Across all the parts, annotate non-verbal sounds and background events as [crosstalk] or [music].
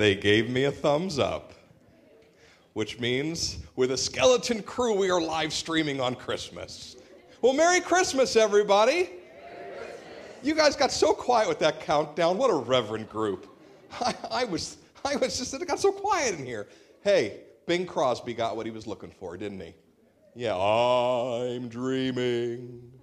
they gave me a thumbs up, which means with a skeleton crew, we are live streaming on Christmas. Well, Merry Christmas, everybody. You guys got so quiet with that countdown. What a reverend group. [laughs] I, I, was, I was just, it got so quiet in here. Hey, Bing Crosby got what he was looking for, didn't he? Yeah, I'm dreaming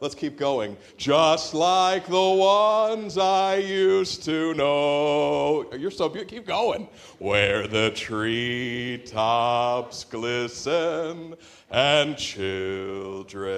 Let's keep going. Just like the ones I used to know. You're so beautiful. Keep going. Where the treetops glisten and children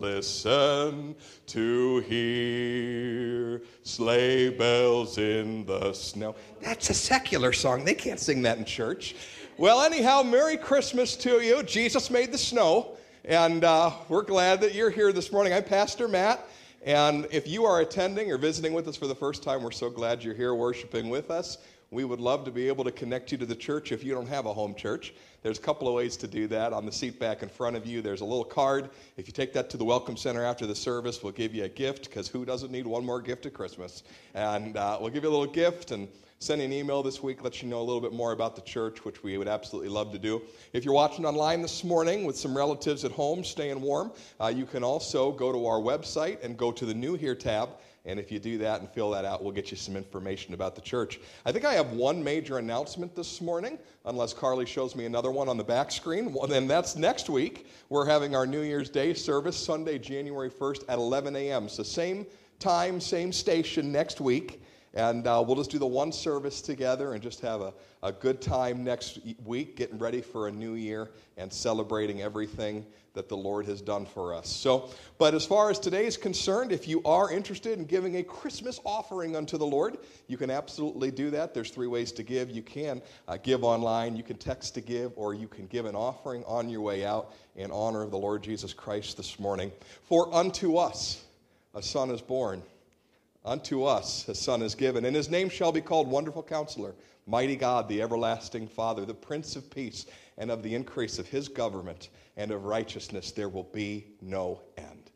listen to hear sleigh bells in the snow. That's a secular song. They can't sing that in church. Well, anyhow, Merry Christmas to you. Jesus made the snow. And uh, we're glad that you're here this morning. I'm Pastor Matt. And if you are attending or visiting with us for the first time, we're so glad you're here worshiping with us. We would love to be able to connect you to the church if you don't have a home church. There's a couple of ways to do that. On the seat back in front of you, there's a little card. If you take that to the Welcome Center after the service, we'll give you a gift because who doesn't need one more gift at Christmas? And uh, we'll give you a little gift and send an email this week, let you know a little bit more about the church, which we would absolutely love to do. If you're watching online this morning with some relatives at home staying warm, uh, you can also go to our website and go to the New Here tab. And if you do that and fill that out, we'll get you some information about the church. I think I have one major announcement this morning, unless Carly shows me another one on the back screen. Well, then that's next week. We're having our New Year's Day service Sunday, January 1st at 11 a.m. So, same time, same station next week. And uh, we'll just do the one service together and just have a, a good time next week, getting ready for a new year and celebrating everything that the Lord has done for us. So, but as far as today is concerned, if you are interested in giving a Christmas offering unto the Lord, you can absolutely do that. There's three ways to give. You can uh, give online, you can text to give, or you can give an offering on your way out in honor of the Lord Jesus Christ this morning. For unto us a son is born. Unto us a son is given, and his name shall be called Wonderful Counselor, Mighty God, the Everlasting Father, the Prince of Peace, and of the increase of his government and of righteousness there will be no end.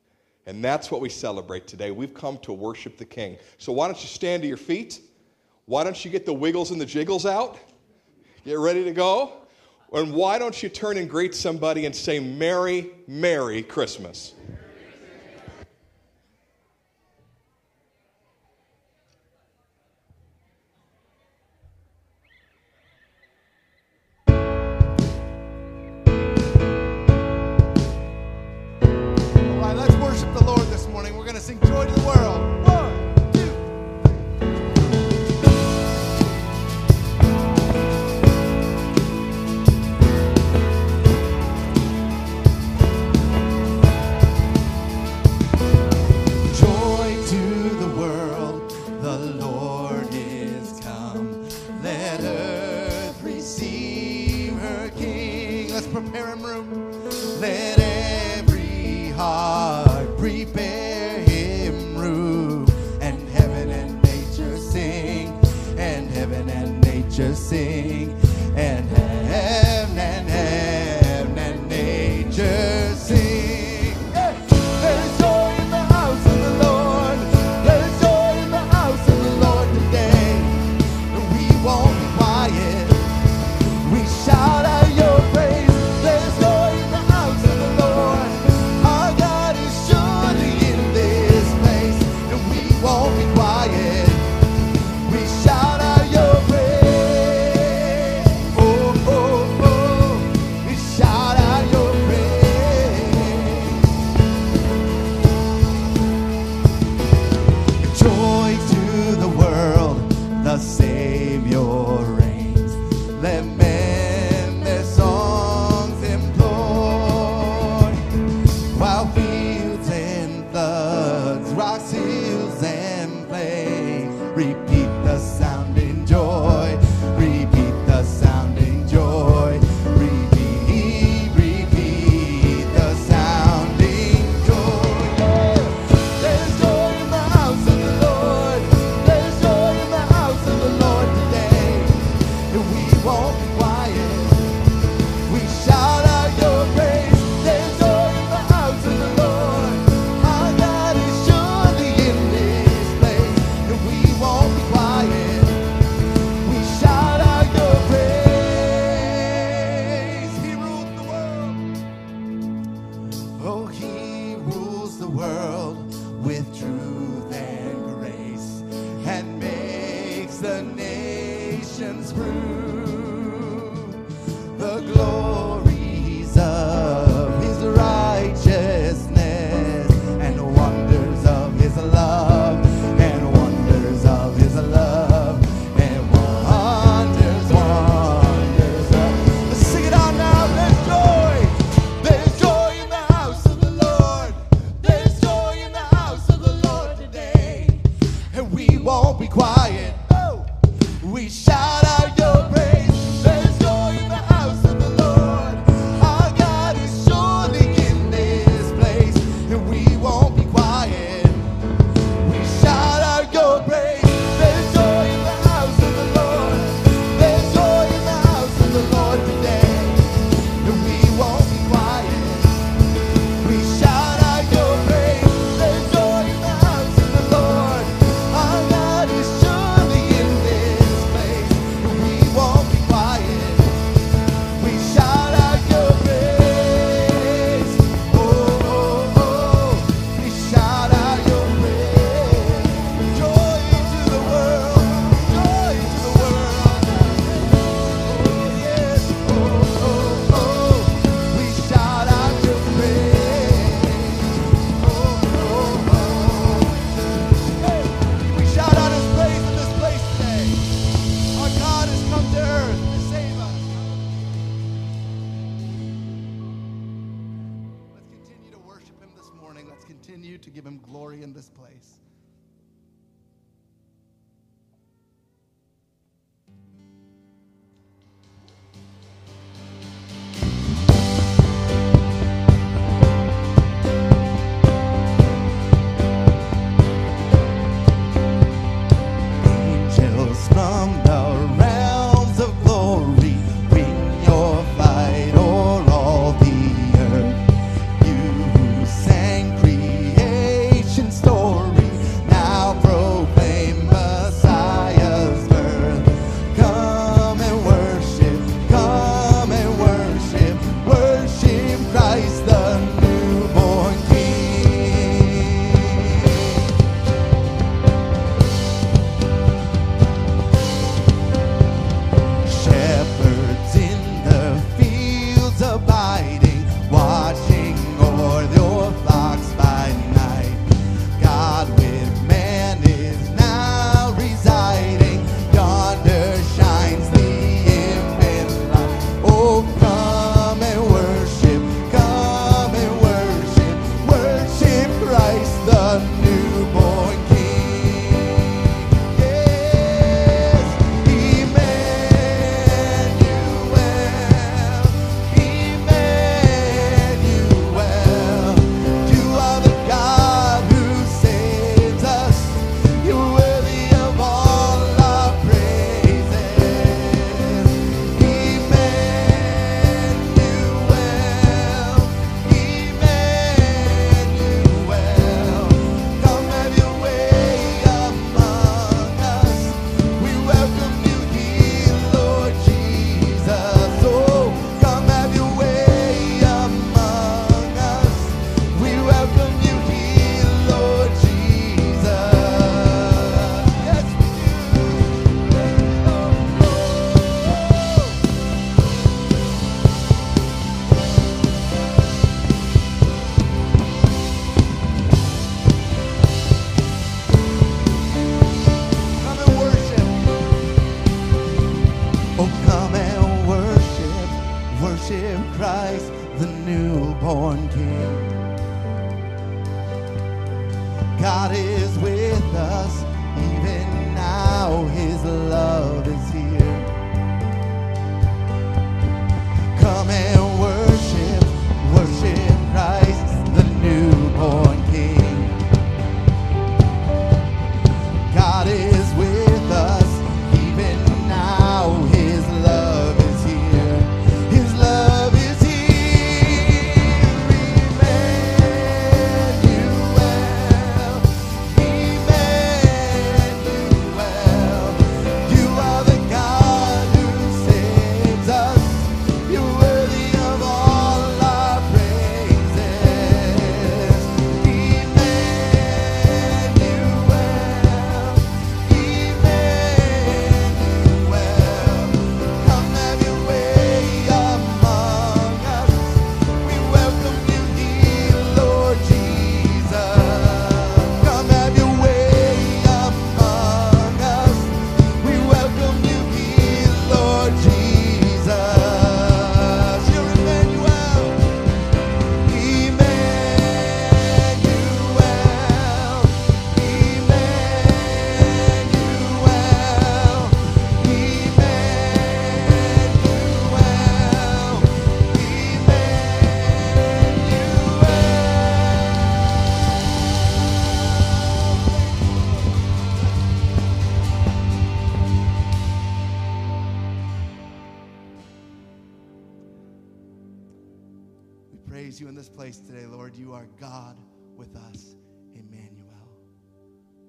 And that's what we celebrate today. We've come to worship the King. So why don't you stand to your feet? Why don't you get the wiggles and the jiggles out? Get ready to go? And why don't you turn and greet somebody and say, Merry, Merry Christmas? The Lord.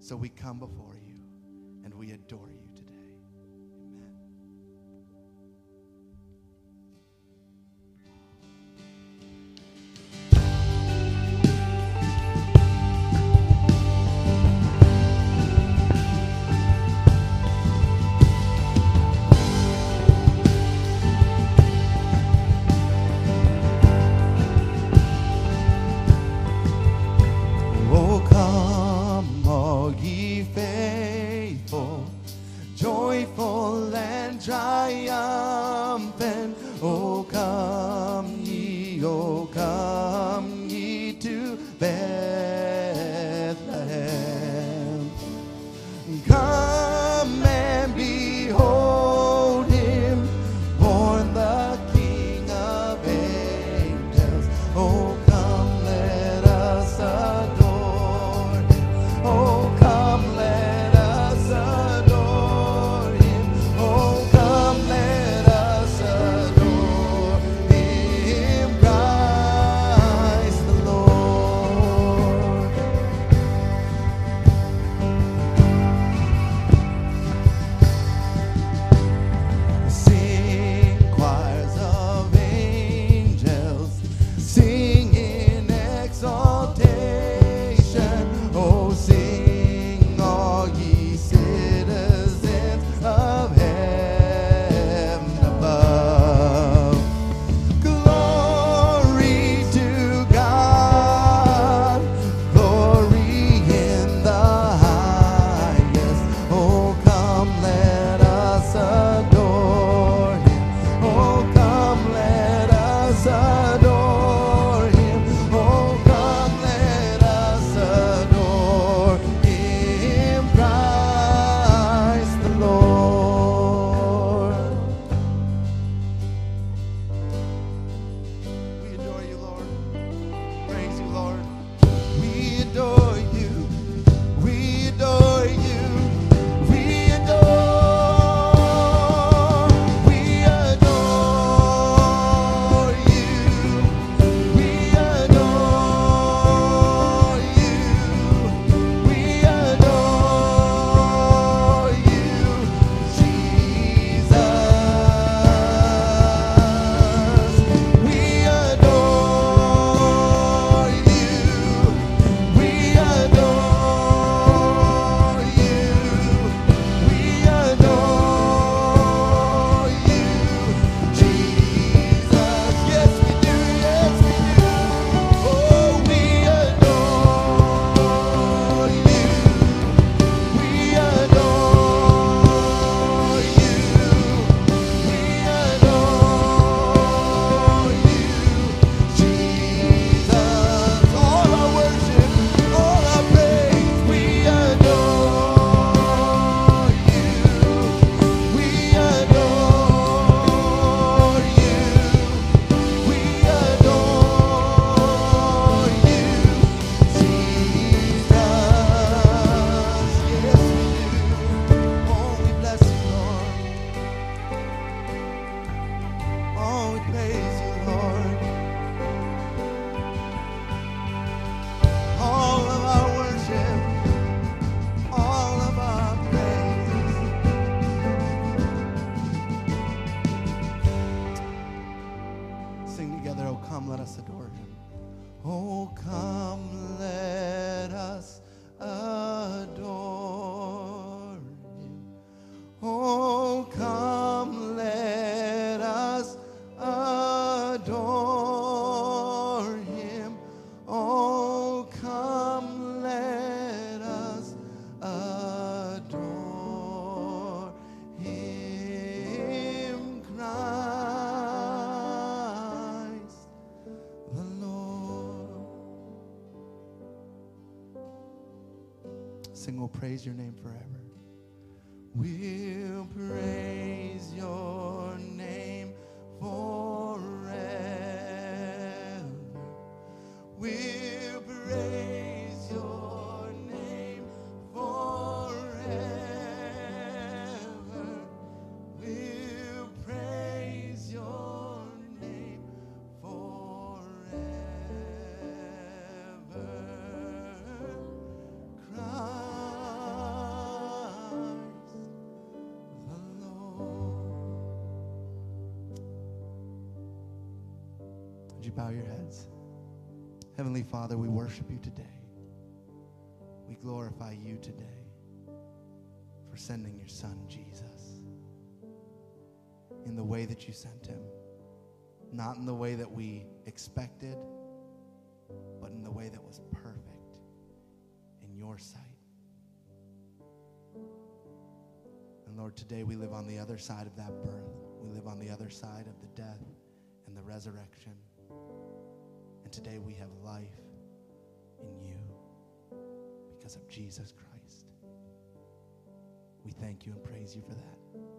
So we come before you and we adore you. triumphant. Oh, come ye, oh, come ye to Bethlehem. praise your name forever. We'll praise your name forever. We'll praise your name forever. Bow your heads? Heavenly Father, we worship you today. We glorify you today for sending your Son, Jesus, in the way that you sent him. Not in the way that we expected, but in the way that was perfect in your sight. And Lord, today we live on the other side of that birth. We live on the other side of the death and the resurrection. Today we have life in you because of Jesus Christ. We thank you and praise you for that.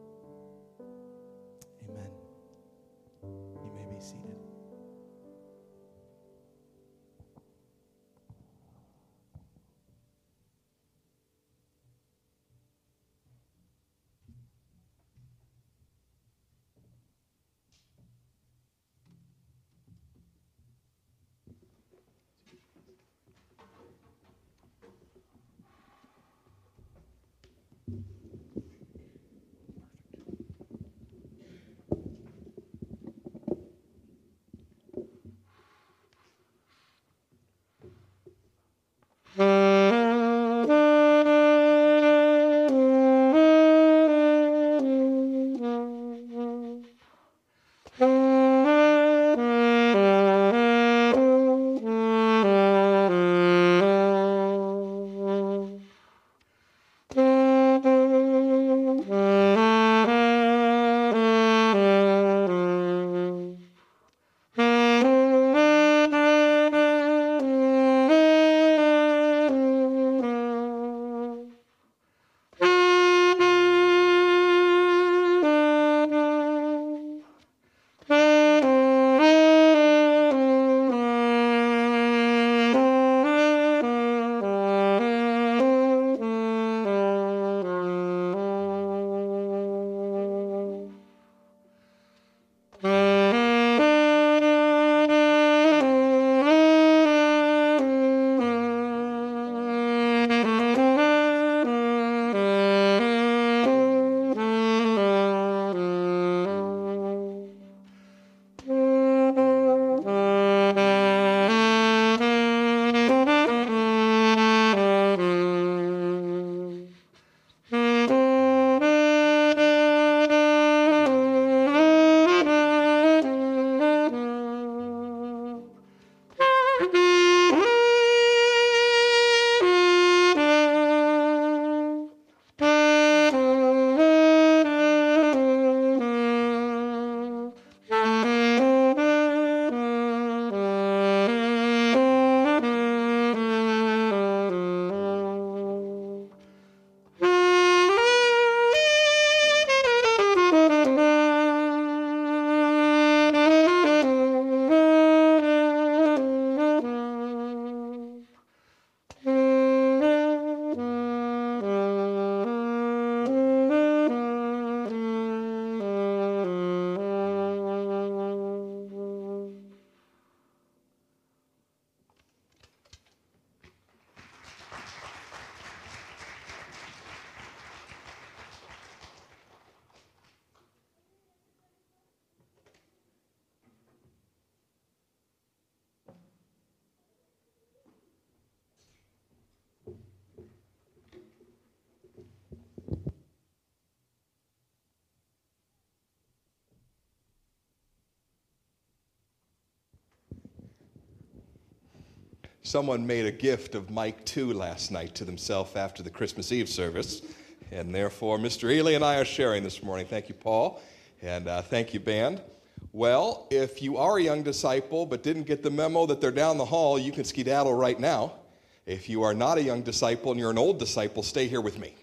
Someone made a gift of Mike 2 last night to themselves after the Christmas Eve service. And therefore, Mr. Ely and I are sharing this morning. Thank you, Paul. And uh, thank you, band. Well, if you are a young disciple but didn't get the memo that they're down the hall, you can skedaddle right now. If you are not a young disciple and you're an old disciple, stay here with me.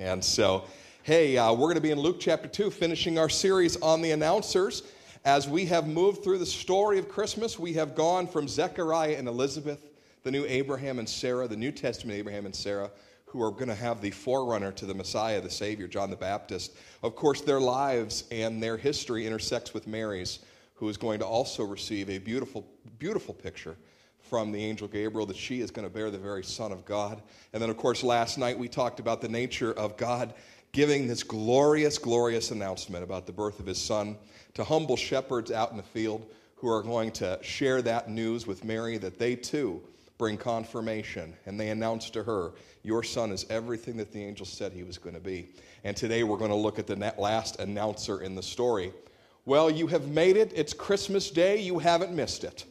And so, hey, uh, we're going to be in Luke chapter 2, finishing our series on the announcers. As we have moved through the story of Christmas, we have gone from Zechariah and Elizabeth the new Abraham and Sarah, the New Testament Abraham and Sarah, who are going to have the forerunner to the Messiah, the Savior, John the Baptist. Of course, their lives and their history intersects with Mary's, who is going to also receive a beautiful, beautiful picture from the angel Gabriel that she is going to bear the very Son of God. And then, of course, last night we talked about the nature of God giving this glorious, glorious announcement about the birth of his Son to humble shepherds out in the field who are going to share that news with Mary that they too bring confirmation. And they announce to her, Your son is everything that the angel said he was going to be. And today we're going to look at the last announcer in the story. Well, you have made it. It's Christmas Day. You haven't missed it.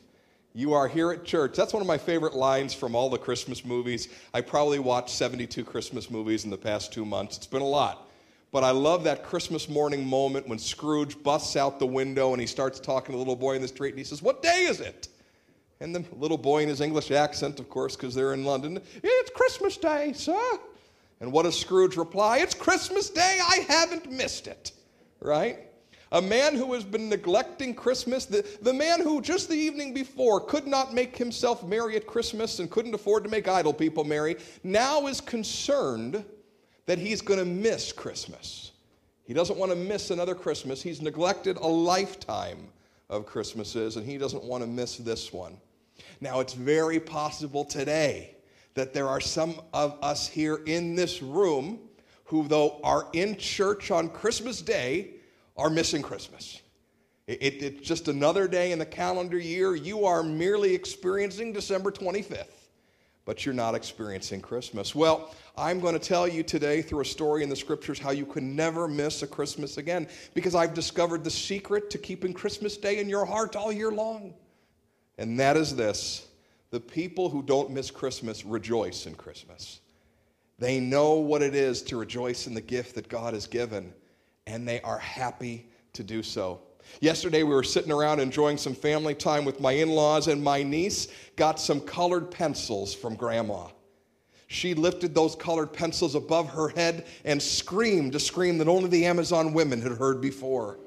You are here at church. That's one of my favorite lines from all the Christmas movies. I probably watched 72 Christmas movies in the past two months. It's been a lot. But I love that Christmas morning moment when Scrooge busts out the window and he starts talking to the little boy in the street and he says, What day is it? And the little boy in his English accent, of course, because they're in London, It's Christmas Day, sir. And what does Scrooge reply? It's Christmas Day. I haven't missed it. Right? A man who has been neglecting Christmas, the, the man who just the evening before could not make himself merry at Christmas and couldn't afford to make idle people merry, now is concerned that he's going to miss Christmas. He doesn't want to miss another Christmas. He's neglected a lifetime of Christmases, and he doesn't want to miss this one. Now, it's very possible today that there are some of us here in this room who, though are in church on Christmas Day, are missing Christmas. It, it, it's just another day in the calendar year. You are merely experiencing December 25th, but you're not experiencing Christmas. Well, I'm going to tell you today through a story in the scriptures how you can never miss a Christmas again because I've discovered the secret to keeping Christmas Day in your heart all year long. And that is this the people who don't miss Christmas rejoice in Christmas. They know what it is to rejoice in the gift that God has given and they are happy to do so. Yesterday, we were sitting around enjoying some family time with my in laws, and my niece got some colored pencils from grandma. She lifted those colored pencils above her head and screamed a scream that only the Amazon women had heard before.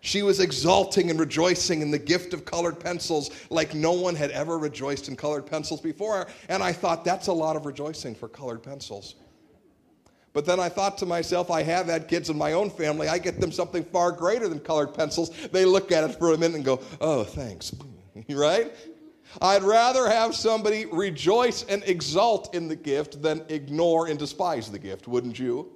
She was exulting and rejoicing in the gift of colored pencils like no one had ever rejoiced in colored pencils before. And I thought, that's a lot of rejoicing for colored pencils. But then I thought to myself, I have had kids in my own family. I get them something far greater than colored pencils. They look at it for a minute and go, oh, thanks. [laughs] right? I'd rather have somebody rejoice and exult in the gift than ignore and despise the gift, wouldn't you?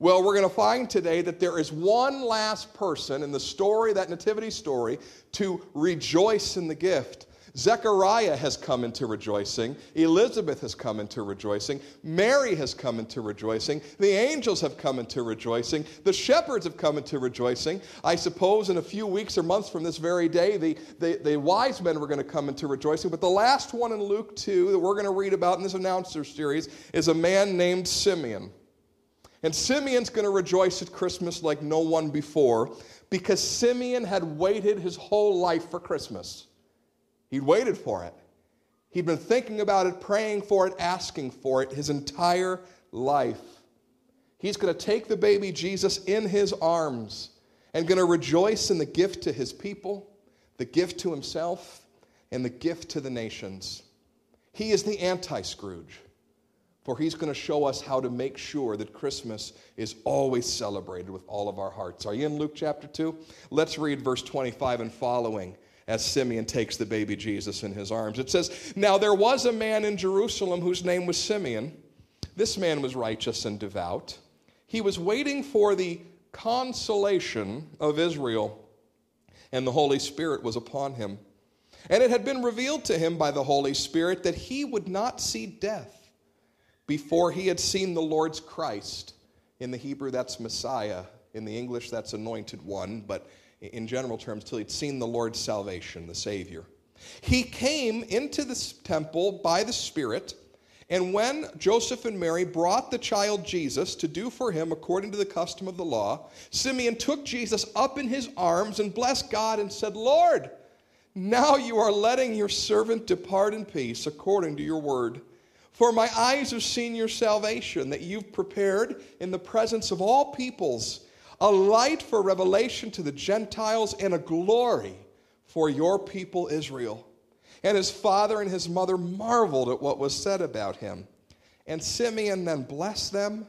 Well, we're going to find today that there is one last person in the story, that nativity story, to rejoice in the gift. Zechariah has come into rejoicing. Elizabeth has come into rejoicing. Mary has come into rejoicing. The angels have come into rejoicing. The shepherds have come into rejoicing. I suppose in a few weeks or months from this very day, the, the, the wise men were going to come into rejoicing. But the last one in Luke 2 that we're going to read about in this announcer series is a man named Simeon. And Simeon's going to rejoice at Christmas like no one before because Simeon had waited his whole life for Christmas. He'd waited for it. He'd been thinking about it, praying for it, asking for it his entire life. He's going to take the baby Jesus in his arms and going to rejoice in the gift to his people, the gift to himself, and the gift to the nations. He is the anti Scrooge, for he's going to show us how to make sure that Christmas is always celebrated with all of our hearts. Are you in Luke chapter 2? Let's read verse 25 and following as Simeon takes the baby Jesus in his arms. It says, Now there was a man in Jerusalem whose name was Simeon. This man was righteous and devout. He was waiting for the consolation of Israel, and the Holy Spirit was upon him. And it had been revealed to him by the Holy Spirit that he would not see death before he had seen the Lord's Christ. In the Hebrew, that's Messiah. In the English, that's anointed one. But in general terms, till he'd seen the Lord's salvation, the Savior. He came into the temple by the Spirit, and when Joseph and Mary brought the child Jesus to do for him according to the custom of the law, Simeon took Jesus up in his arms and blessed God and said, Lord, now you are letting your servant depart in peace according to your word. For my eyes have seen your salvation that you've prepared in the presence of all peoples a light for revelation to the Gentiles, and a glory for your people Israel. And his father and his mother marveled at what was said about him. And Simeon then blessed them,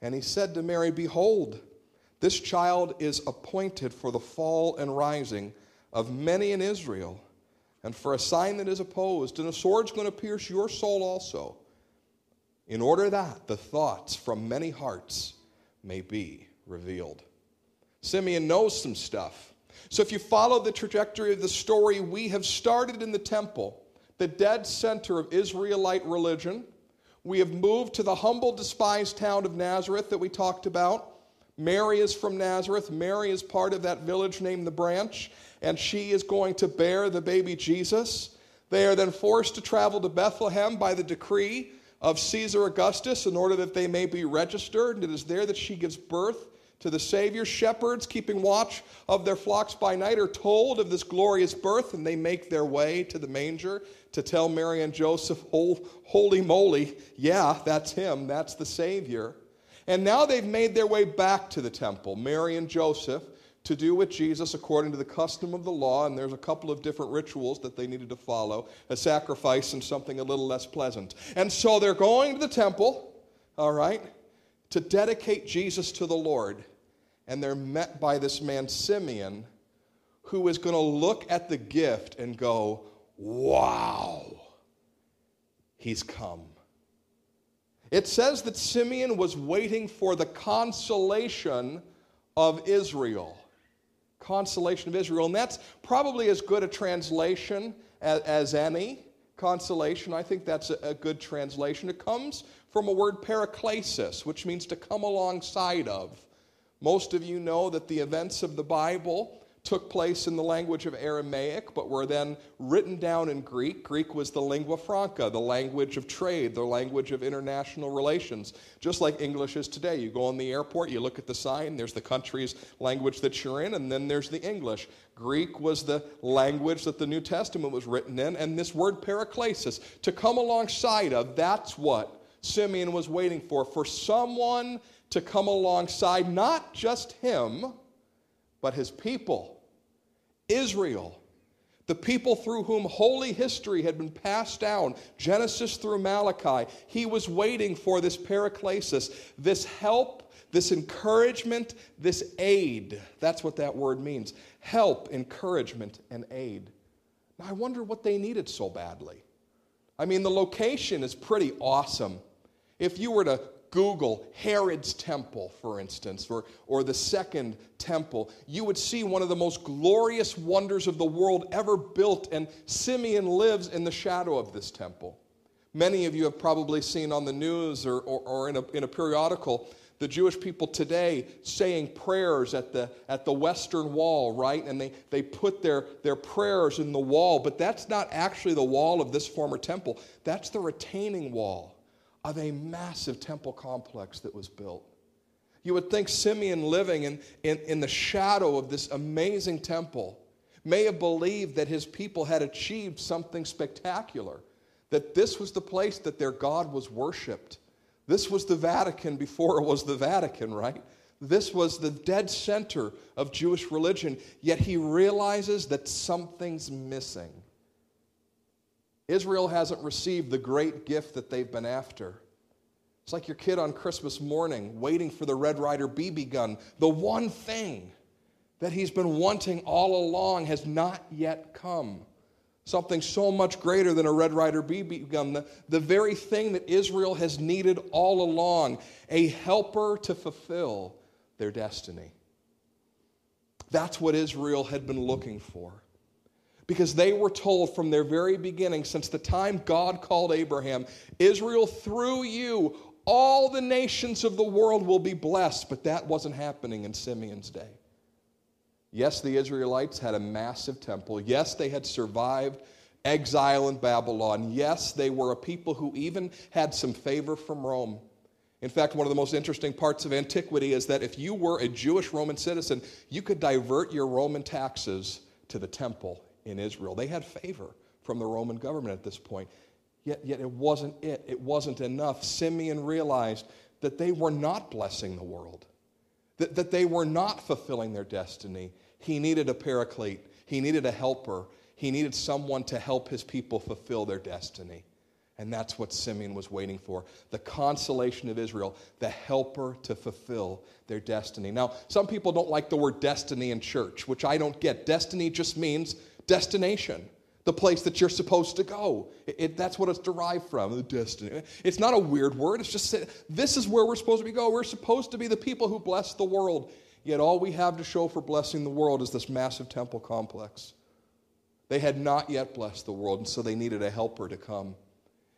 and he said to Mary, Behold, this child is appointed for the fall and rising of many in Israel, and for a sign that is opposed, and a sword's going to pierce your soul also, in order that the thoughts from many hearts may be revealed. Simeon knows some stuff. So, if you follow the trajectory of the story, we have started in the temple, the dead center of Israelite religion. We have moved to the humble, despised town of Nazareth that we talked about. Mary is from Nazareth. Mary is part of that village named the Branch, and she is going to bear the baby Jesus. They are then forced to travel to Bethlehem by the decree of Caesar Augustus in order that they may be registered. And it is there that she gives birth to the Savior. Shepherds, keeping watch of their flocks by night, are told of this glorious birth, and they make their way to the manger to tell Mary and Joseph, Holy moly, yeah, that's him, that's the Savior. And now they've made their way back to the temple, Mary and Joseph, to do with Jesus according to the custom of the law. And there's a couple of different rituals that they needed to follow a sacrifice and something a little less pleasant. And so they're going to the temple, all right, to dedicate Jesus to the Lord and they're met by this man, Simeon, who is going to look at the gift and go, Wow, he's come. It says that Simeon was waiting for the consolation of Israel. Consolation of Israel. And that's probably as good a translation as, as any. Consolation, I think that's a, a good translation. It comes from a word paraklesis, which means to come alongside of. Most of you know that the events of the Bible took place in the language of Aramaic, but were then written down in Greek. Greek was the lingua franca, the language of trade, the language of international relations, just like English is today. You go on the airport, you look at the sign, there's the country's language that you're in, and then there's the English. Greek was the language that the New Testament was written in, and this word paraklesis, to come alongside of, that's what Simeon was waiting for, for someone to come alongside not just him, but his people, Israel, the people through whom holy history had been passed down, Genesis through Malachi. He was waiting for this paraklesis, this help, this encouragement, this aid. That's what that word means help, encouragement, and aid. Now, I wonder what they needed so badly. I mean, the location is pretty awesome. If you were to Google Herod's temple, for instance, or, or the second temple, you would see one of the most glorious wonders of the world ever built, and Simeon lives in the shadow of this temple. Many of you have probably seen on the news or, or, or in, a, in a periodical the Jewish people today saying prayers at the, at the Western Wall, right? And they, they put their, their prayers in the wall, but that's not actually the wall of this former temple, that's the retaining wall of a massive temple complex that was built. You would think Simeon, living in, in, in the shadow of this amazing temple, may have believed that his people had achieved something spectacular, that this was the place that their God was worshiped. This was the Vatican before it was the Vatican, right? This was the dead center of Jewish religion, yet he realizes that something's missing. Israel hasn't received the great gift that they've been after. It's like your kid on Christmas morning waiting for the Red Ryder BB gun. The one thing that he's been wanting all along has not yet come. Something so much greater than a Red Ryder BB gun. The, the very thing that Israel has needed all along a helper to fulfill their destiny. That's what Israel had been looking for because they were told from their very beginning, since the time God called Abraham, Israel, through you, all the nations of the world will be blessed. But that wasn't happening in Simeon's day. Yes, the Israelites had a massive temple. Yes, they had survived exile in Babylon. Yes, they were a people who even had some favor from Rome. In fact, one of the most interesting parts of antiquity is that if you were a Jewish Roman citizen, you could divert your Roman taxes to the temple in Israel. They had favor from the Roman government at this point. Yet, yet it wasn't it. It wasn't enough. Simeon realized that they were not blessing the world, that, that they were not fulfilling their destiny. He needed a paraclete, he needed a helper, he needed someone to help his people fulfill their destiny. And that's what Simeon was waiting for the consolation of Israel, the helper to fulfill their destiny. Now, some people don't like the word destiny in church, which I don't get. Destiny just means destination, the place that you're supposed to go. It, it, that's what it's derived from, the destiny. It's not a weird word. It's just this is where we're supposed to be go. We're supposed to be the people who bless the world. Yet all we have to show for blessing the world is this massive temple complex. They had not yet blessed the world, and so they needed a helper to come.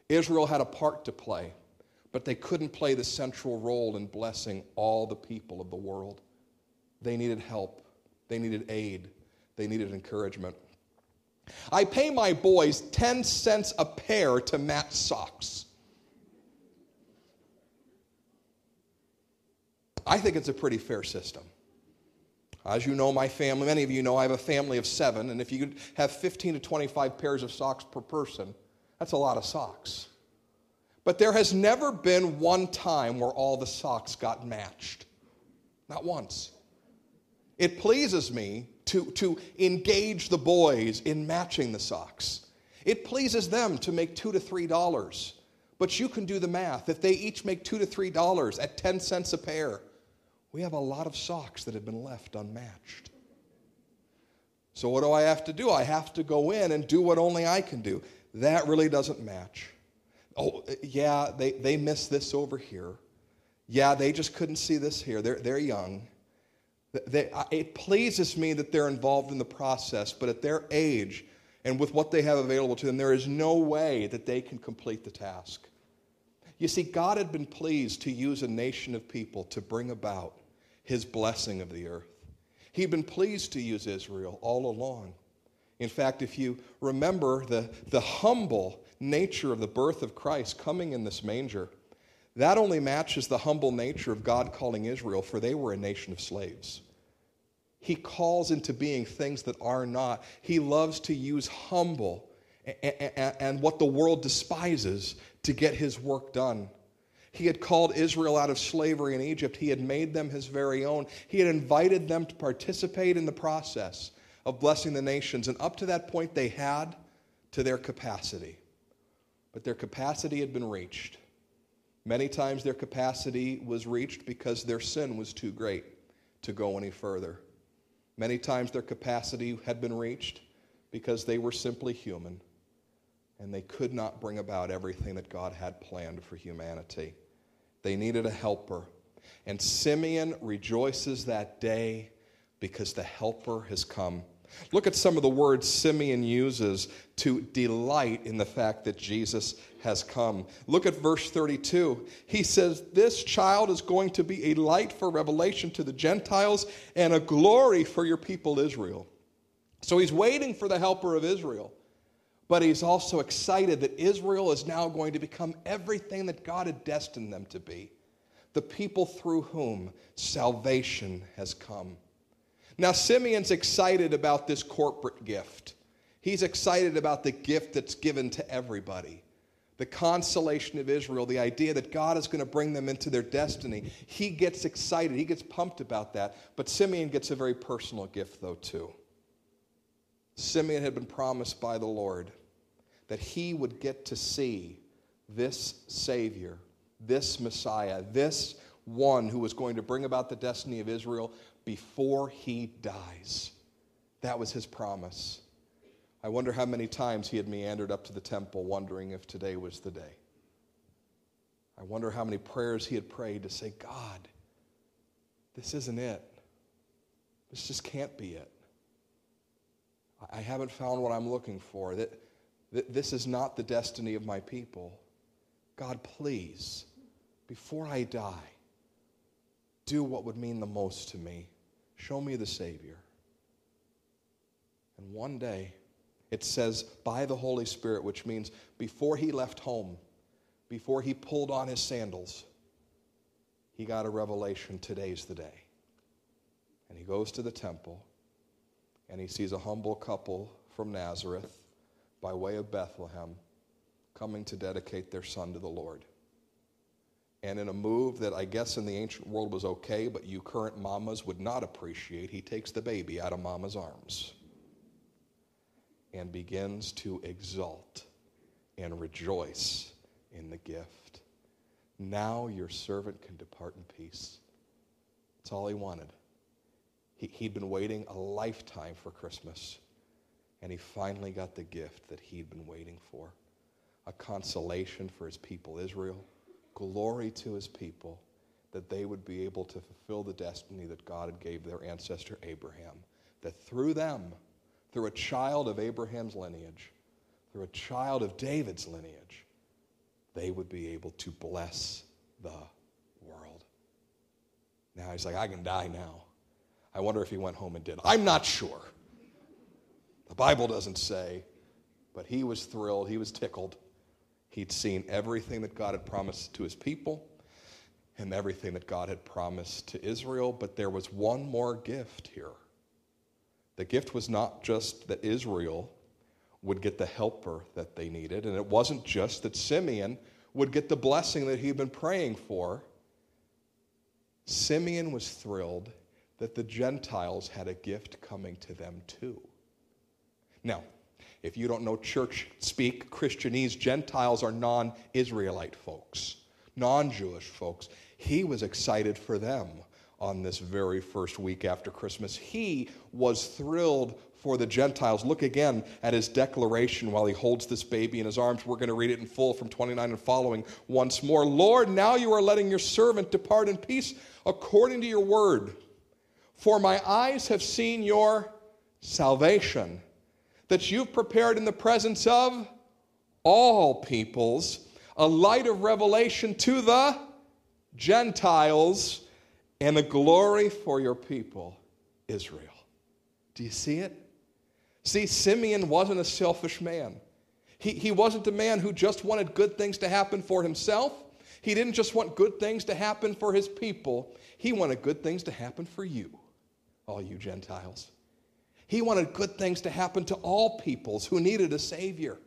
Israel had a part to play, but they couldn't play the central role in blessing all the people of the world. They needed help, they needed aid, they needed encouragement. I pay my boys 10 cents a pair to match socks. I think it's a pretty fair system. As you know, my family, many of you know, I have a family of seven, and if you have 15 to 25 pairs of socks per person, that's a lot of socks. But there has never been one time where all the socks got matched. Not once. It pleases me to, to engage the boys in matching the socks. It pleases them to make two to three dollars. But you can do the math. If they each make two to three dollars at 10 cents a pair, we have a lot of socks that have been left unmatched. So, what do I have to do? I have to go in and do what only I can do. That really doesn't match. Oh, yeah, they, they missed this over here. Yeah, they just couldn't see this here. They're, they're young. They, it pleases me that they're involved in the process, but at their age and with what they have available to them, there is no way that they can complete the task. You see, God had been pleased to use a nation of people to bring about his blessing of the earth. He'd been pleased to use Israel all along. In fact, if you remember the, the humble nature of the birth of Christ coming in this manger, that only matches the humble nature of God calling Israel, for they were a nation of slaves. He calls into being things that are not. He loves to use humble and what the world despises to get his work done. He had called Israel out of slavery in Egypt. He had made them his very own. He had invited them to participate in the process of blessing the nations. And up to that point, they had to their capacity. But their capacity had been reached. Many times their capacity was reached because their sin was too great to go any further. Many times their capacity had been reached because they were simply human and they could not bring about everything that God had planned for humanity. They needed a helper. And Simeon rejoices that day because the helper has come. Look at some of the words Simeon uses to delight in the fact that Jesus has come. Look at verse 32. He says, This child is going to be a light for revelation to the Gentiles and a glory for your people Israel. So he's waiting for the helper of Israel. But he's also excited that Israel is now going to become everything that God had destined them to be the people through whom salvation has come. Now, Simeon's excited about this corporate gift. He's excited about the gift that's given to everybody the consolation of Israel, the idea that God is going to bring them into their destiny. He gets excited, he gets pumped about that. But Simeon gets a very personal gift, though, too. Simeon had been promised by the Lord that he would get to see this Savior, this Messiah, this one who was going to bring about the destiny of Israel before he dies. That was his promise. I wonder how many times he had meandered up to the temple wondering if today was the day. I wonder how many prayers he had prayed to say, God, this isn't it. This just can't be it. I haven't found what I'm looking for. That, that this is not the destiny of my people. God, please, before I die, do what would mean the most to me. Show me the Savior. And one day, it says, by the Holy Spirit, which means before he left home, before he pulled on his sandals, he got a revelation today's the day. And he goes to the temple and he sees a humble couple from Nazareth by way of Bethlehem coming to dedicate their son to the Lord. And in a move that I guess in the ancient world was okay, but you current mamas would not appreciate, he takes the baby out of mama's arms and begins to exult and rejoice in the gift. Now your servant can depart in peace. That's all he wanted. He, he'd been waiting a lifetime for Christmas, and he finally got the gift that he'd been waiting for a consolation for his people Israel, glory to his people, that they would be able to fulfill the destiny that God had gave their ancestor Abraham. That through them, through a child of Abraham's lineage, through a child of David's lineage, they would be able to bless the world. Now he's like, I can die now. I wonder if he went home and did. I'm not sure. The Bible doesn't say, but he was thrilled. He was tickled. He'd seen everything that God had promised to his people and everything that God had promised to Israel, but there was one more gift here. The gift was not just that Israel would get the helper that they needed, and it wasn't just that Simeon would get the blessing that he'd been praying for. Simeon was thrilled that the Gentiles had a gift coming to them too. Now, if you don't know church speak, Christianese, Gentiles are non Israelite folks, non Jewish folks. He was excited for them on this very first week after Christmas. He was thrilled for the Gentiles. Look again at his declaration while he holds this baby in his arms. We're going to read it in full from 29 and following once more. Lord, now you are letting your servant depart in peace according to your word. For my eyes have seen your salvation, that you've prepared in the presence of all peoples a light of revelation to the Gentiles and a glory for your people, Israel. Do you see it? See, Simeon wasn't a selfish man. He, he wasn't a man who just wanted good things to happen for himself. He didn't just want good things to happen for his people. He wanted good things to happen for you all you Gentiles. He wanted good things to happen to all peoples who needed a Savior.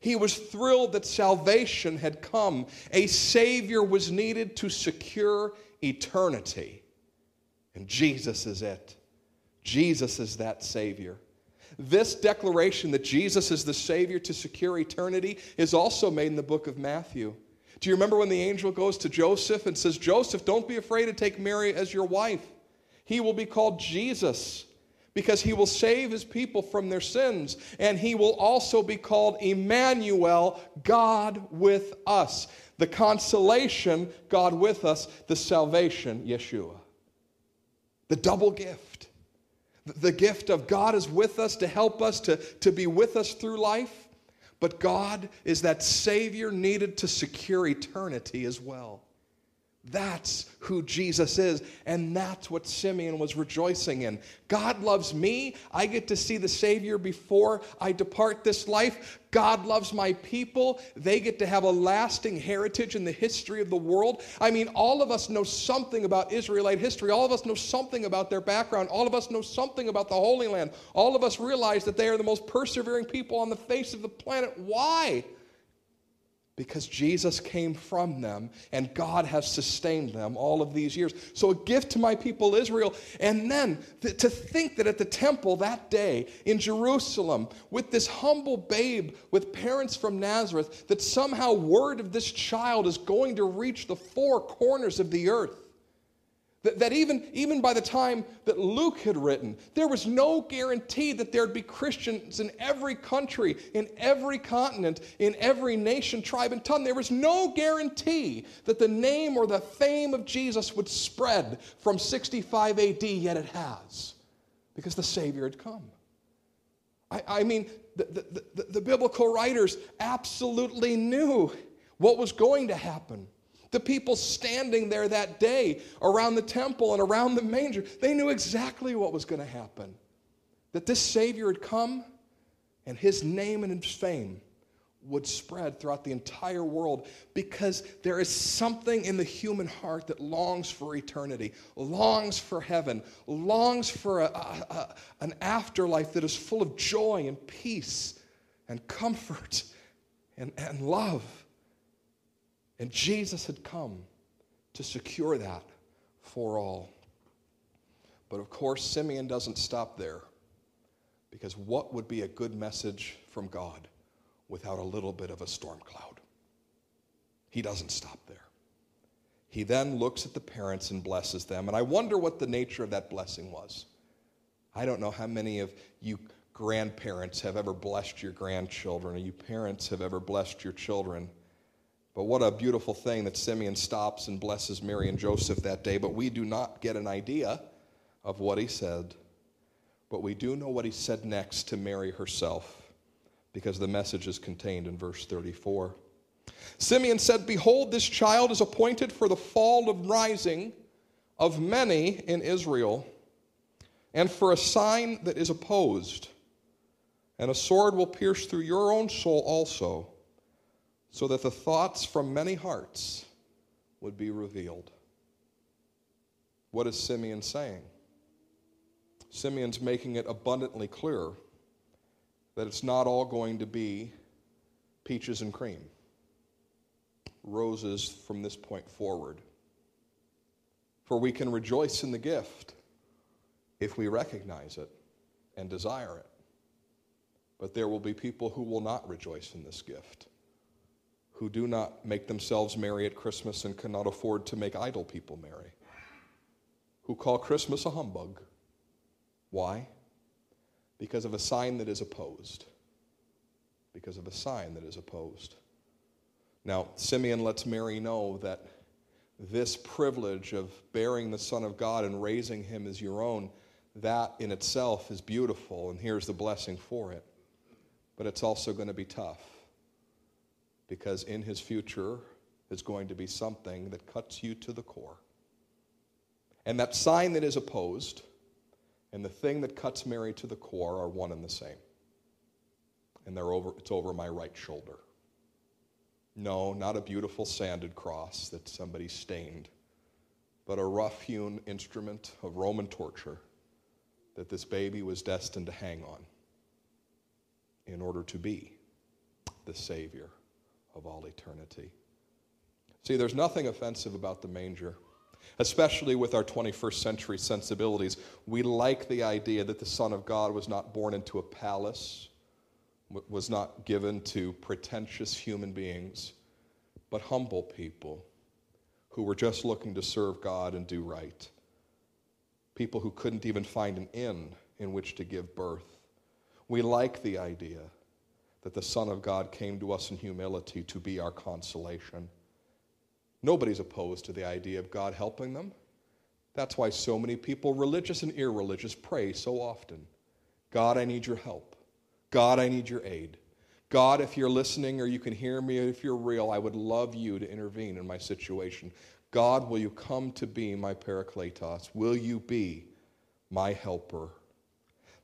He was thrilled that salvation had come. A Savior was needed to secure eternity. And Jesus is it. Jesus is that Savior. This declaration that Jesus is the Savior to secure eternity is also made in the book of Matthew. Do you remember when the angel goes to Joseph and says, Joseph, don't be afraid to take Mary as your wife? He will be called Jesus because he will save his people from their sins. And he will also be called Emmanuel, God with us. The consolation, God with us, the salvation, Yeshua. The double gift. The gift of God is with us to help us, to, to be with us through life. But God is that Savior needed to secure eternity as well. That's who Jesus is. And that's what Simeon was rejoicing in. God loves me. I get to see the Savior before I depart this life. God loves my people. They get to have a lasting heritage in the history of the world. I mean, all of us know something about Israelite history. All of us know something about their background. All of us know something about the Holy Land. All of us realize that they are the most persevering people on the face of the planet. Why? Because Jesus came from them and God has sustained them all of these years. So, a gift to my people Israel. And then th- to think that at the temple that day in Jerusalem, with this humble babe with parents from Nazareth, that somehow word of this child is going to reach the four corners of the earth. That, that even, even by the time that Luke had written, there was no guarantee that there'd be Christians in every country, in every continent, in every nation, tribe, and tongue. There was no guarantee that the name or the fame of Jesus would spread from 65 AD, yet it has, because the Savior had come. I, I mean, the, the, the, the biblical writers absolutely knew what was going to happen. The people standing there that day around the temple and around the manger, they knew exactly what was going to happen. That this Savior had come and his name and his fame would spread throughout the entire world because there is something in the human heart that longs for eternity, longs for heaven, longs for a, a, a, an afterlife that is full of joy and peace and comfort and, and love. And Jesus had come to secure that for all. But of course, Simeon doesn't stop there. Because what would be a good message from God without a little bit of a storm cloud? He doesn't stop there. He then looks at the parents and blesses them. And I wonder what the nature of that blessing was. I don't know how many of you grandparents have ever blessed your grandchildren, or you parents have ever blessed your children. But what a beautiful thing that Simeon stops and blesses Mary and Joseph that day. But we do not get an idea of what he said. But we do know what he said next to Mary herself because the message is contained in verse 34. Simeon said, Behold, this child is appointed for the fall and rising of many in Israel, and for a sign that is opposed. And a sword will pierce through your own soul also, so that the thoughts from many hearts would be revealed. What is Simeon saying? Simeon's making it abundantly clear that it's not all going to be peaches and cream, roses from this point forward. For we can rejoice in the gift if we recognize it and desire it. But there will be people who will not rejoice in this gift, who do not make themselves merry at Christmas and cannot afford to make idle people merry, who call Christmas a humbug. Why? Because of a sign that is opposed. Because of a sign that is opposed. Now, Simeon lets Mary know that this privilege of bearing the Son of God and raising him as your own, that in itself is beautiful, and here's the blessing for it. But it's also going to be tough because in his future is going to be something that cuts you to the core. And that sign that is opposed and the thing that cuts Mary to the core are one and the same. And they're over, it's over my right shoulder. No, not a beautiful sanded cross that somebody stained, but a rough hewn instrument of Roman torture that this baby was destined to hang on in order to be the Savior of all eternity. See, there's nothing offensive about the manger, especially with our 21st century sensibilities. We like the idea that the Son of God was not born into a palace was not given to pretentious human beings, but humble people who were just looking to serve God and do right. People who couldn't even find an inn in which to give birth. We like the idea that the Son of God came to us in humility to be our consolation. Nobody's opposed to the idea of God helping them. That's why so many people, religious and irreligious, pray so often God, I need your help. God, I need your aid. God, if you're listening or you can hear me, if you're real, I would love you to intervene in my situation. God, will you come to be my parakletos? Will you be my helper?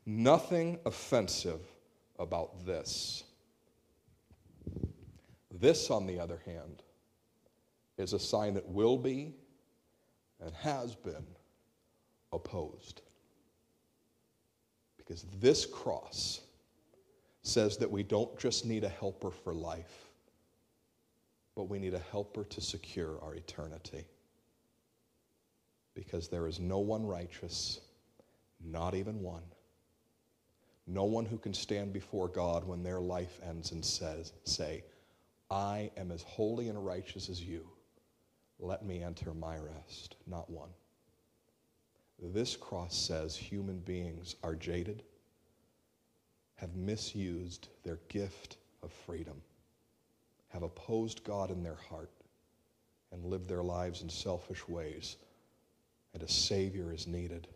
Nothing offensive about this. This, on the other hand, is a sign that will be and has been opposed. Because this cross says that we don't just need a helper for life, but we need a helper to secure our eternity. Because there is no one righteous, not even one. No one who can stand before God when their life ends and says, say, I am as holy and righteous as you. Let me enter my rest. Not one. This cross says human beings are jaded, have misused their gift of freedom, have opposed God in their heart, and lived their lives in selfish ways. And a Savior is needed,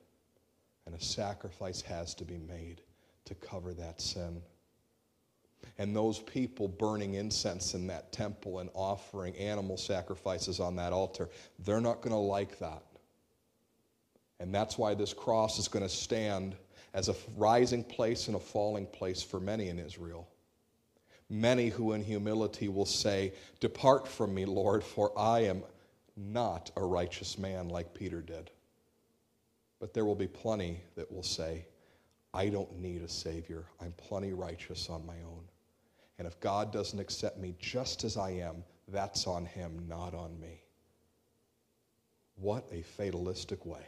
and a sacrifice has to be made to cover that sin. And those people burning incense in that temple and offering animal sacrifices on that altar, they're not going to like that. And that's why this cross is going to stand as a rising place and a falling place for many in Israel. Many who in humility will say, Depart from me, Lord, for I am not a righteous man like Peter did. But there will be plenty that will say, I don't need a Savior. I'm plenty righteous on my own. And if God doesn't accept me just as I am, that's on Him, not on me. What a fatalistic way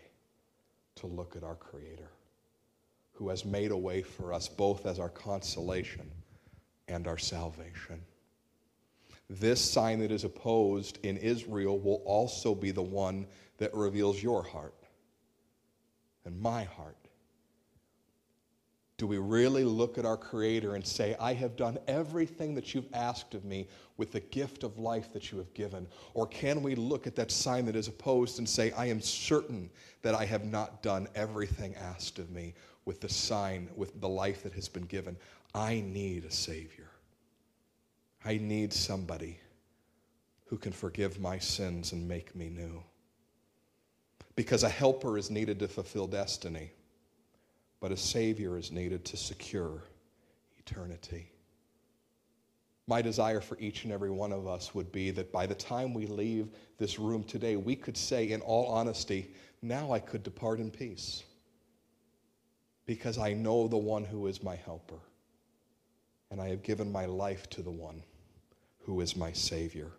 to look at our Creator who has made a way for us both as our consolation and our salvation. This sign that is opposed in Israel will also be the one that reveals your heart and my heart. Do we really look at our Creator and say, I have done everything that you've asked of me with the gift of life that you have given? Or can we look at that sign that is opposed and say, I am certain that I have not done everything asked of me with the sign, with the life that has been given? I need a Savior. I need somebody who can forgive my sins and make me new. Because a helper is needed to fulfill destiny but a Savior is needed to secure eternity. My desire for each and every one of us would be that by the time we leave this room today, we could say, in all honesty, now I could depart in peace because I know the one who is my helper, and I have given my life to the one who is my Savior.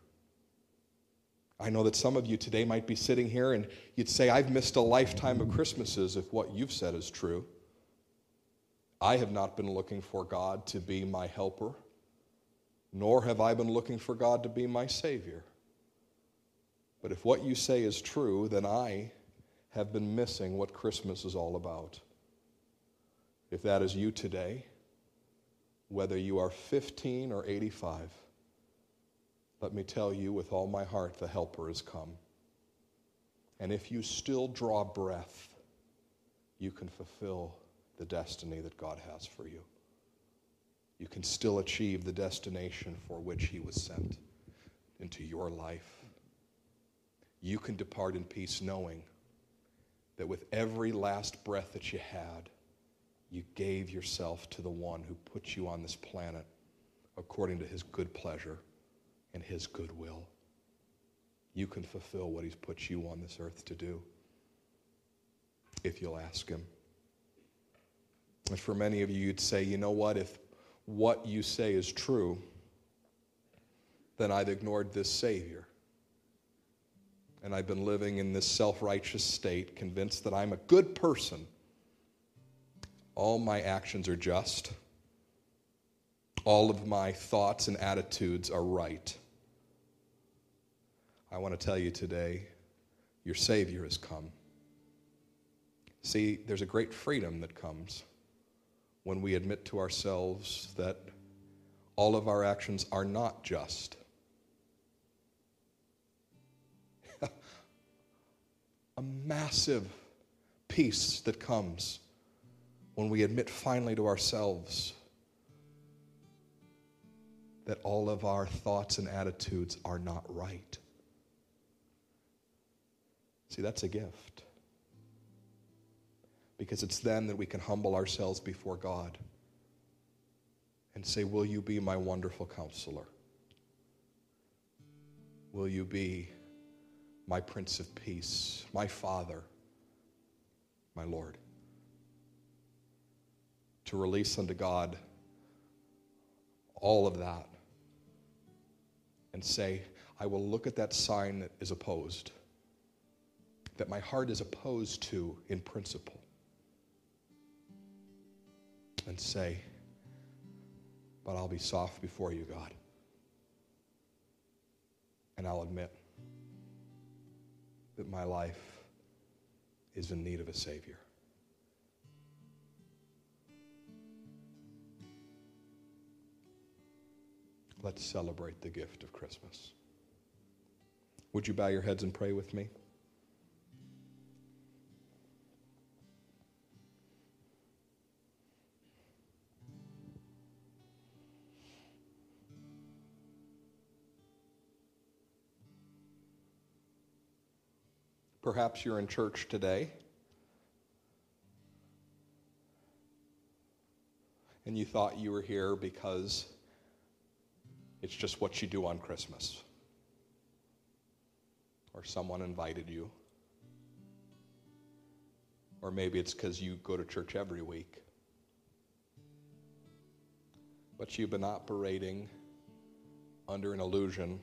I know that some of you today might be sitting here and you'd say, I've missed a lifetime of Christmases if what you've said is true. I have not been looking for God to be my helper, nor have I been looking for God to be my Savior. But if what you say is true, then I have been missing what Christmas is all about. If that is you today, whether you are 15 or 85, let me tell you with all my heart the Helper has come. And if you still draw breath, you can fulfill the destiny that God has for you. You can still achieve the destination for which He was sent into your life. You can depart in peace knowing that with every last breath that you had, you gave yourself to the one who put you on this planet according to his good pleasure and his good will. You can fulfill what he's put you on this earth to do if you'll ask him. And for many of you, you'd say, you know what, if what you say is true, then I've ignored this Savior. And I've been living in this self righteous state, convinced that I'm a good person. All my actions are just. All of my thoughts and attitudes are right. I want to tell you today your Savior has come. See, there's a great freedom that comes when we admit to ourselves that all of our actions are not just. [laughs] a massive peace that comes when we admit finally to ourselves that all of our thoughts and attitudes are not right. See, that's a gift because it's then that we can humble ourselves before God and say, Will you be my wonderful counselor? Will you be my Prince of Peace, my Father, my Lord? To release unto God all of that and say, I will look at that sign that is opposed, that my heart is opposed to in principle and say, But I'll be soft before you, God. And I'll admit that my life is in need of a Savior. Let's celebrate the gift of Christmas. Would you bow your heads and pray with me? Perhaps you're in church today and you thought you were here because it's just what you do on Christmas. Or someone invited you. Or maybe it's because you go to church every week. But you've been operating under an illusion,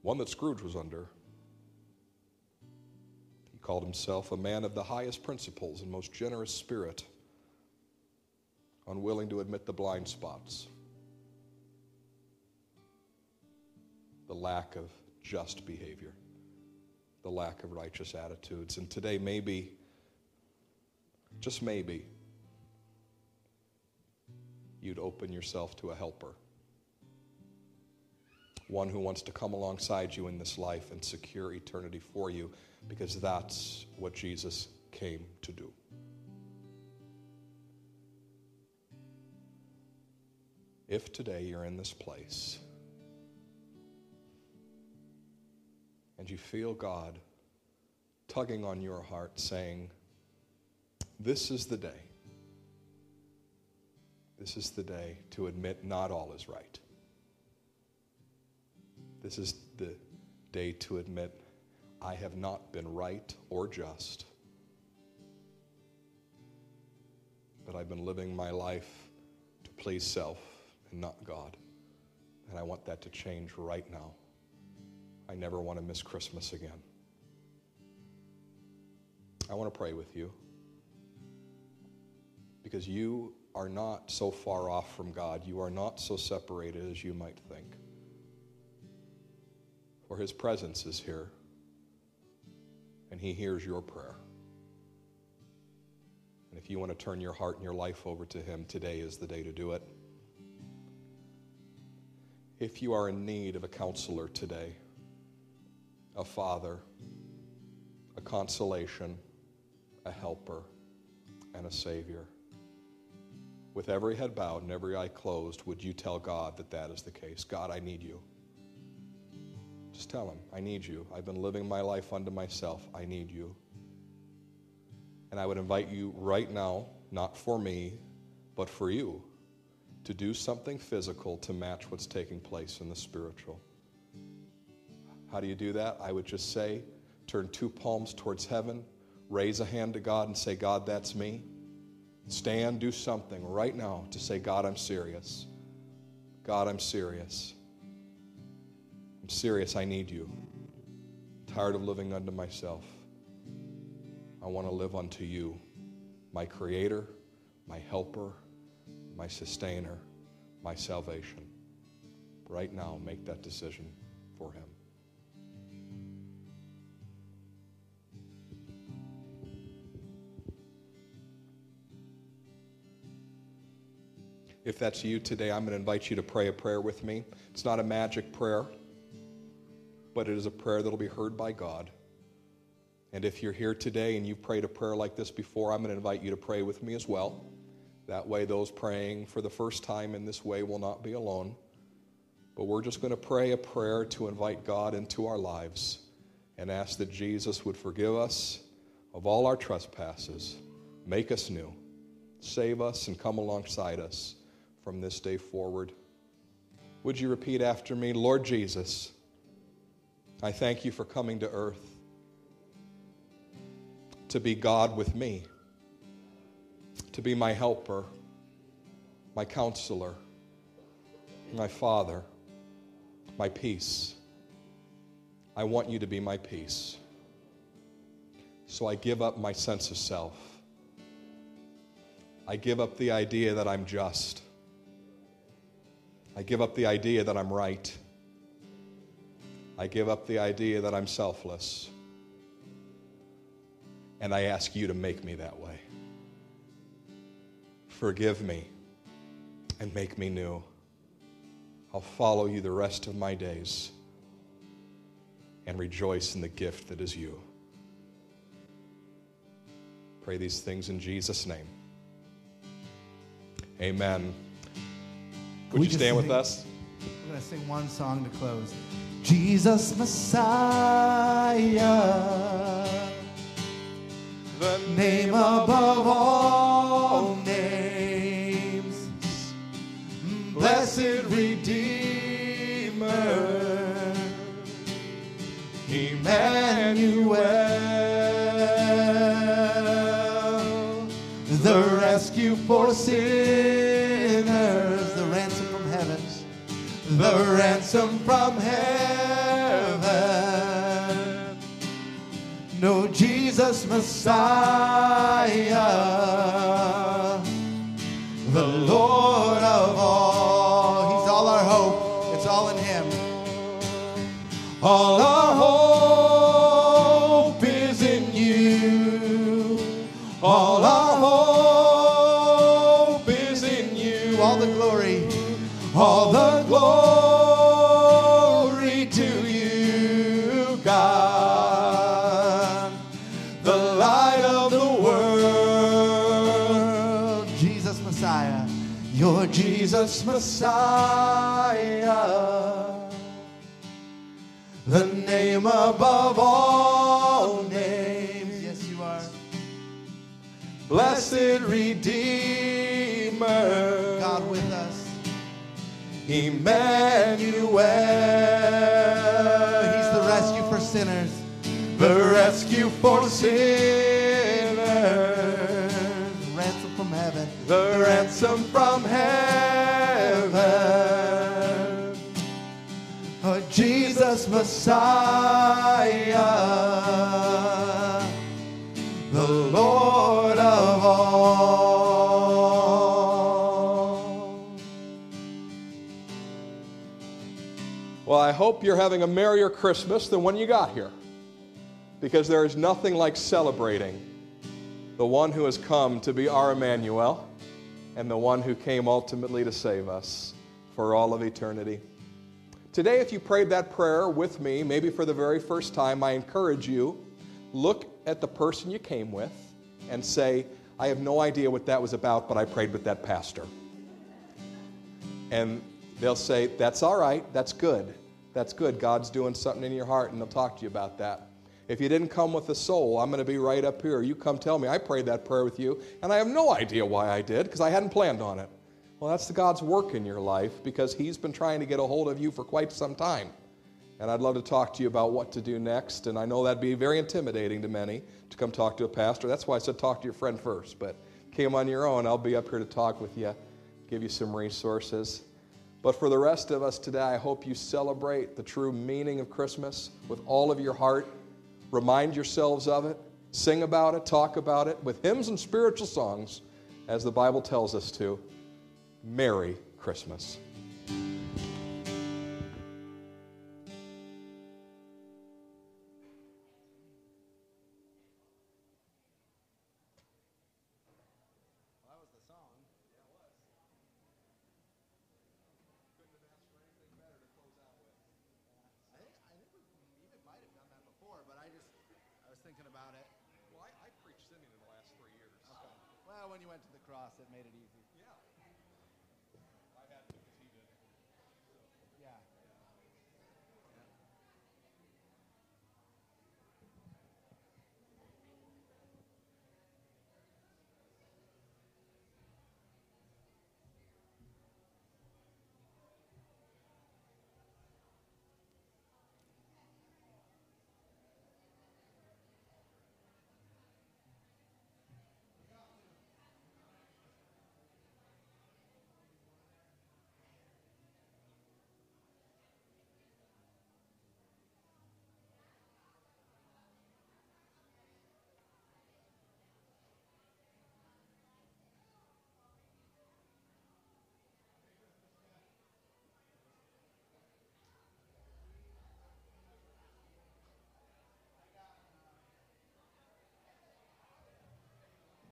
one that Scrooge was under called himself a man of the highest principles and most generous spirit, unwilling to admit the blind spots, the lack of just behavior, the lack of righteous attitudes. And today, maybe, just maybe, you'd open yourself to a helper. One who wants to come alongside you in this life and secure eternity for you, because that's what Jesus came to do. If today you're in this place and you feel God tugging on your heart, saying, This is the day. This is the day to admit not all is right. This is the day to admit I have not been right or just, but I've been living my life to please self and not God. And I want that to change right now. I never want to miss Christmas again. I want to pray with you because you are not so far off from God. You are not so separated as you might think. For His presence is here, and He hears your prayer. And if you want to turn your heart and your life over to Him, today is the day to do it. If you are in need of a counselor today, a father, a consolation, a helper, and a savior, with every head bowed and every eye closed, would you tell God that that is the case? God, I need you. Just tell Him, I need you. I've been living my life unto myself. I need you. And I would invite you right now, not for me, but for you, to do something physical to match what's taking place in the spiritual. How do you do that? I would just say, turn two palms towards heaven, raise a hand to God, and say, God, that's me. Stand, do something right now to say, God, I'm serious. God, I'm serious. Serious. I need you. I'm tired of living unto myself. I want to live unto you, my creator, my helper my sustainer, my salvation. Right now, make that decision for Him. If that's you today, I'm going to invite you to pray a prayer with me. It's not a magic prayer, but it is a prayer that'll be heard by God. And if you're here today and you've prayed a prayer like this before, I'm going to invite you to pray with me as well. That way, those praying for the first time in this way will not be alone. But we're just going to pray a prayer to invite God into our lives and ask that Jesus would forgive us of all our trespasses, make us new, save us, and come alongside us from this day forward. Would you repeat after me? Lord Jesus, I thank you for coming to earth to be God with me to be my helper, my counselor, my father, my peace. I want you to be my peace. So I give up my sense of self. I give up the idea that I'm just. I give up the idea that I'm right. I give up the idea that I'm selfless. And I ask you to make me that way. Forgive me and make me new. I'll follow you the rest of my days and rejoice in the gift that is you. Pray these things in Jesus' name. Amen. Would you stand with us? We're going to sing one song to close. Jesus Messiah, The name above all names, blessed Redeemer, Emmanuel, the rescue for sinners, the ransom from heaven. No Jesus Messiah, Messiah. The name above all names. Yes, you are. Blessed Redeemer. God with us. Emmanuel. He's the rescue for sinners. The rescue for sinners. The ransom from heaven. The ransom from heaven. Jesus Messiah. The Lord of all. Well, I hope you're having a merrier Christmas than when you got here. Because there is nothing like celebrating the one who has come to be our Emmanuel and the one who came ultimately to save us for all of eternity. Today, if you prayed that prayer with me, maybe for the very first time, I encourage you look at the person you came with and say, I have no idea what that was about, but I prayed with that pastor. And they'll say, That's all right, that's good. That's good. God's doing something in your heart, and they'll talk to you about that. If you didn't come with a soul, I'm going to be right up here. You come tell me, I prayed that prayer with you, and I have no idea why I did because I hadn't planned on it. Well, that's the God's work in your life because He's been trying to get a hold of you for quite some time. And I'd love to talk to you about what to do next. And I know that'd be very intimidating to many to come talk to a pastor. That's why I said talk to your friend first. But came on your own, I'll be up here to talk with you, give you some resources. But for the rest of us today, I hope you celebrate the true meaning of Christmas with all of your heart. Remind yourselves of it, sing about it, talk about it with hymns and spiritual songs, as the Bible tells us to. Merry Christmas.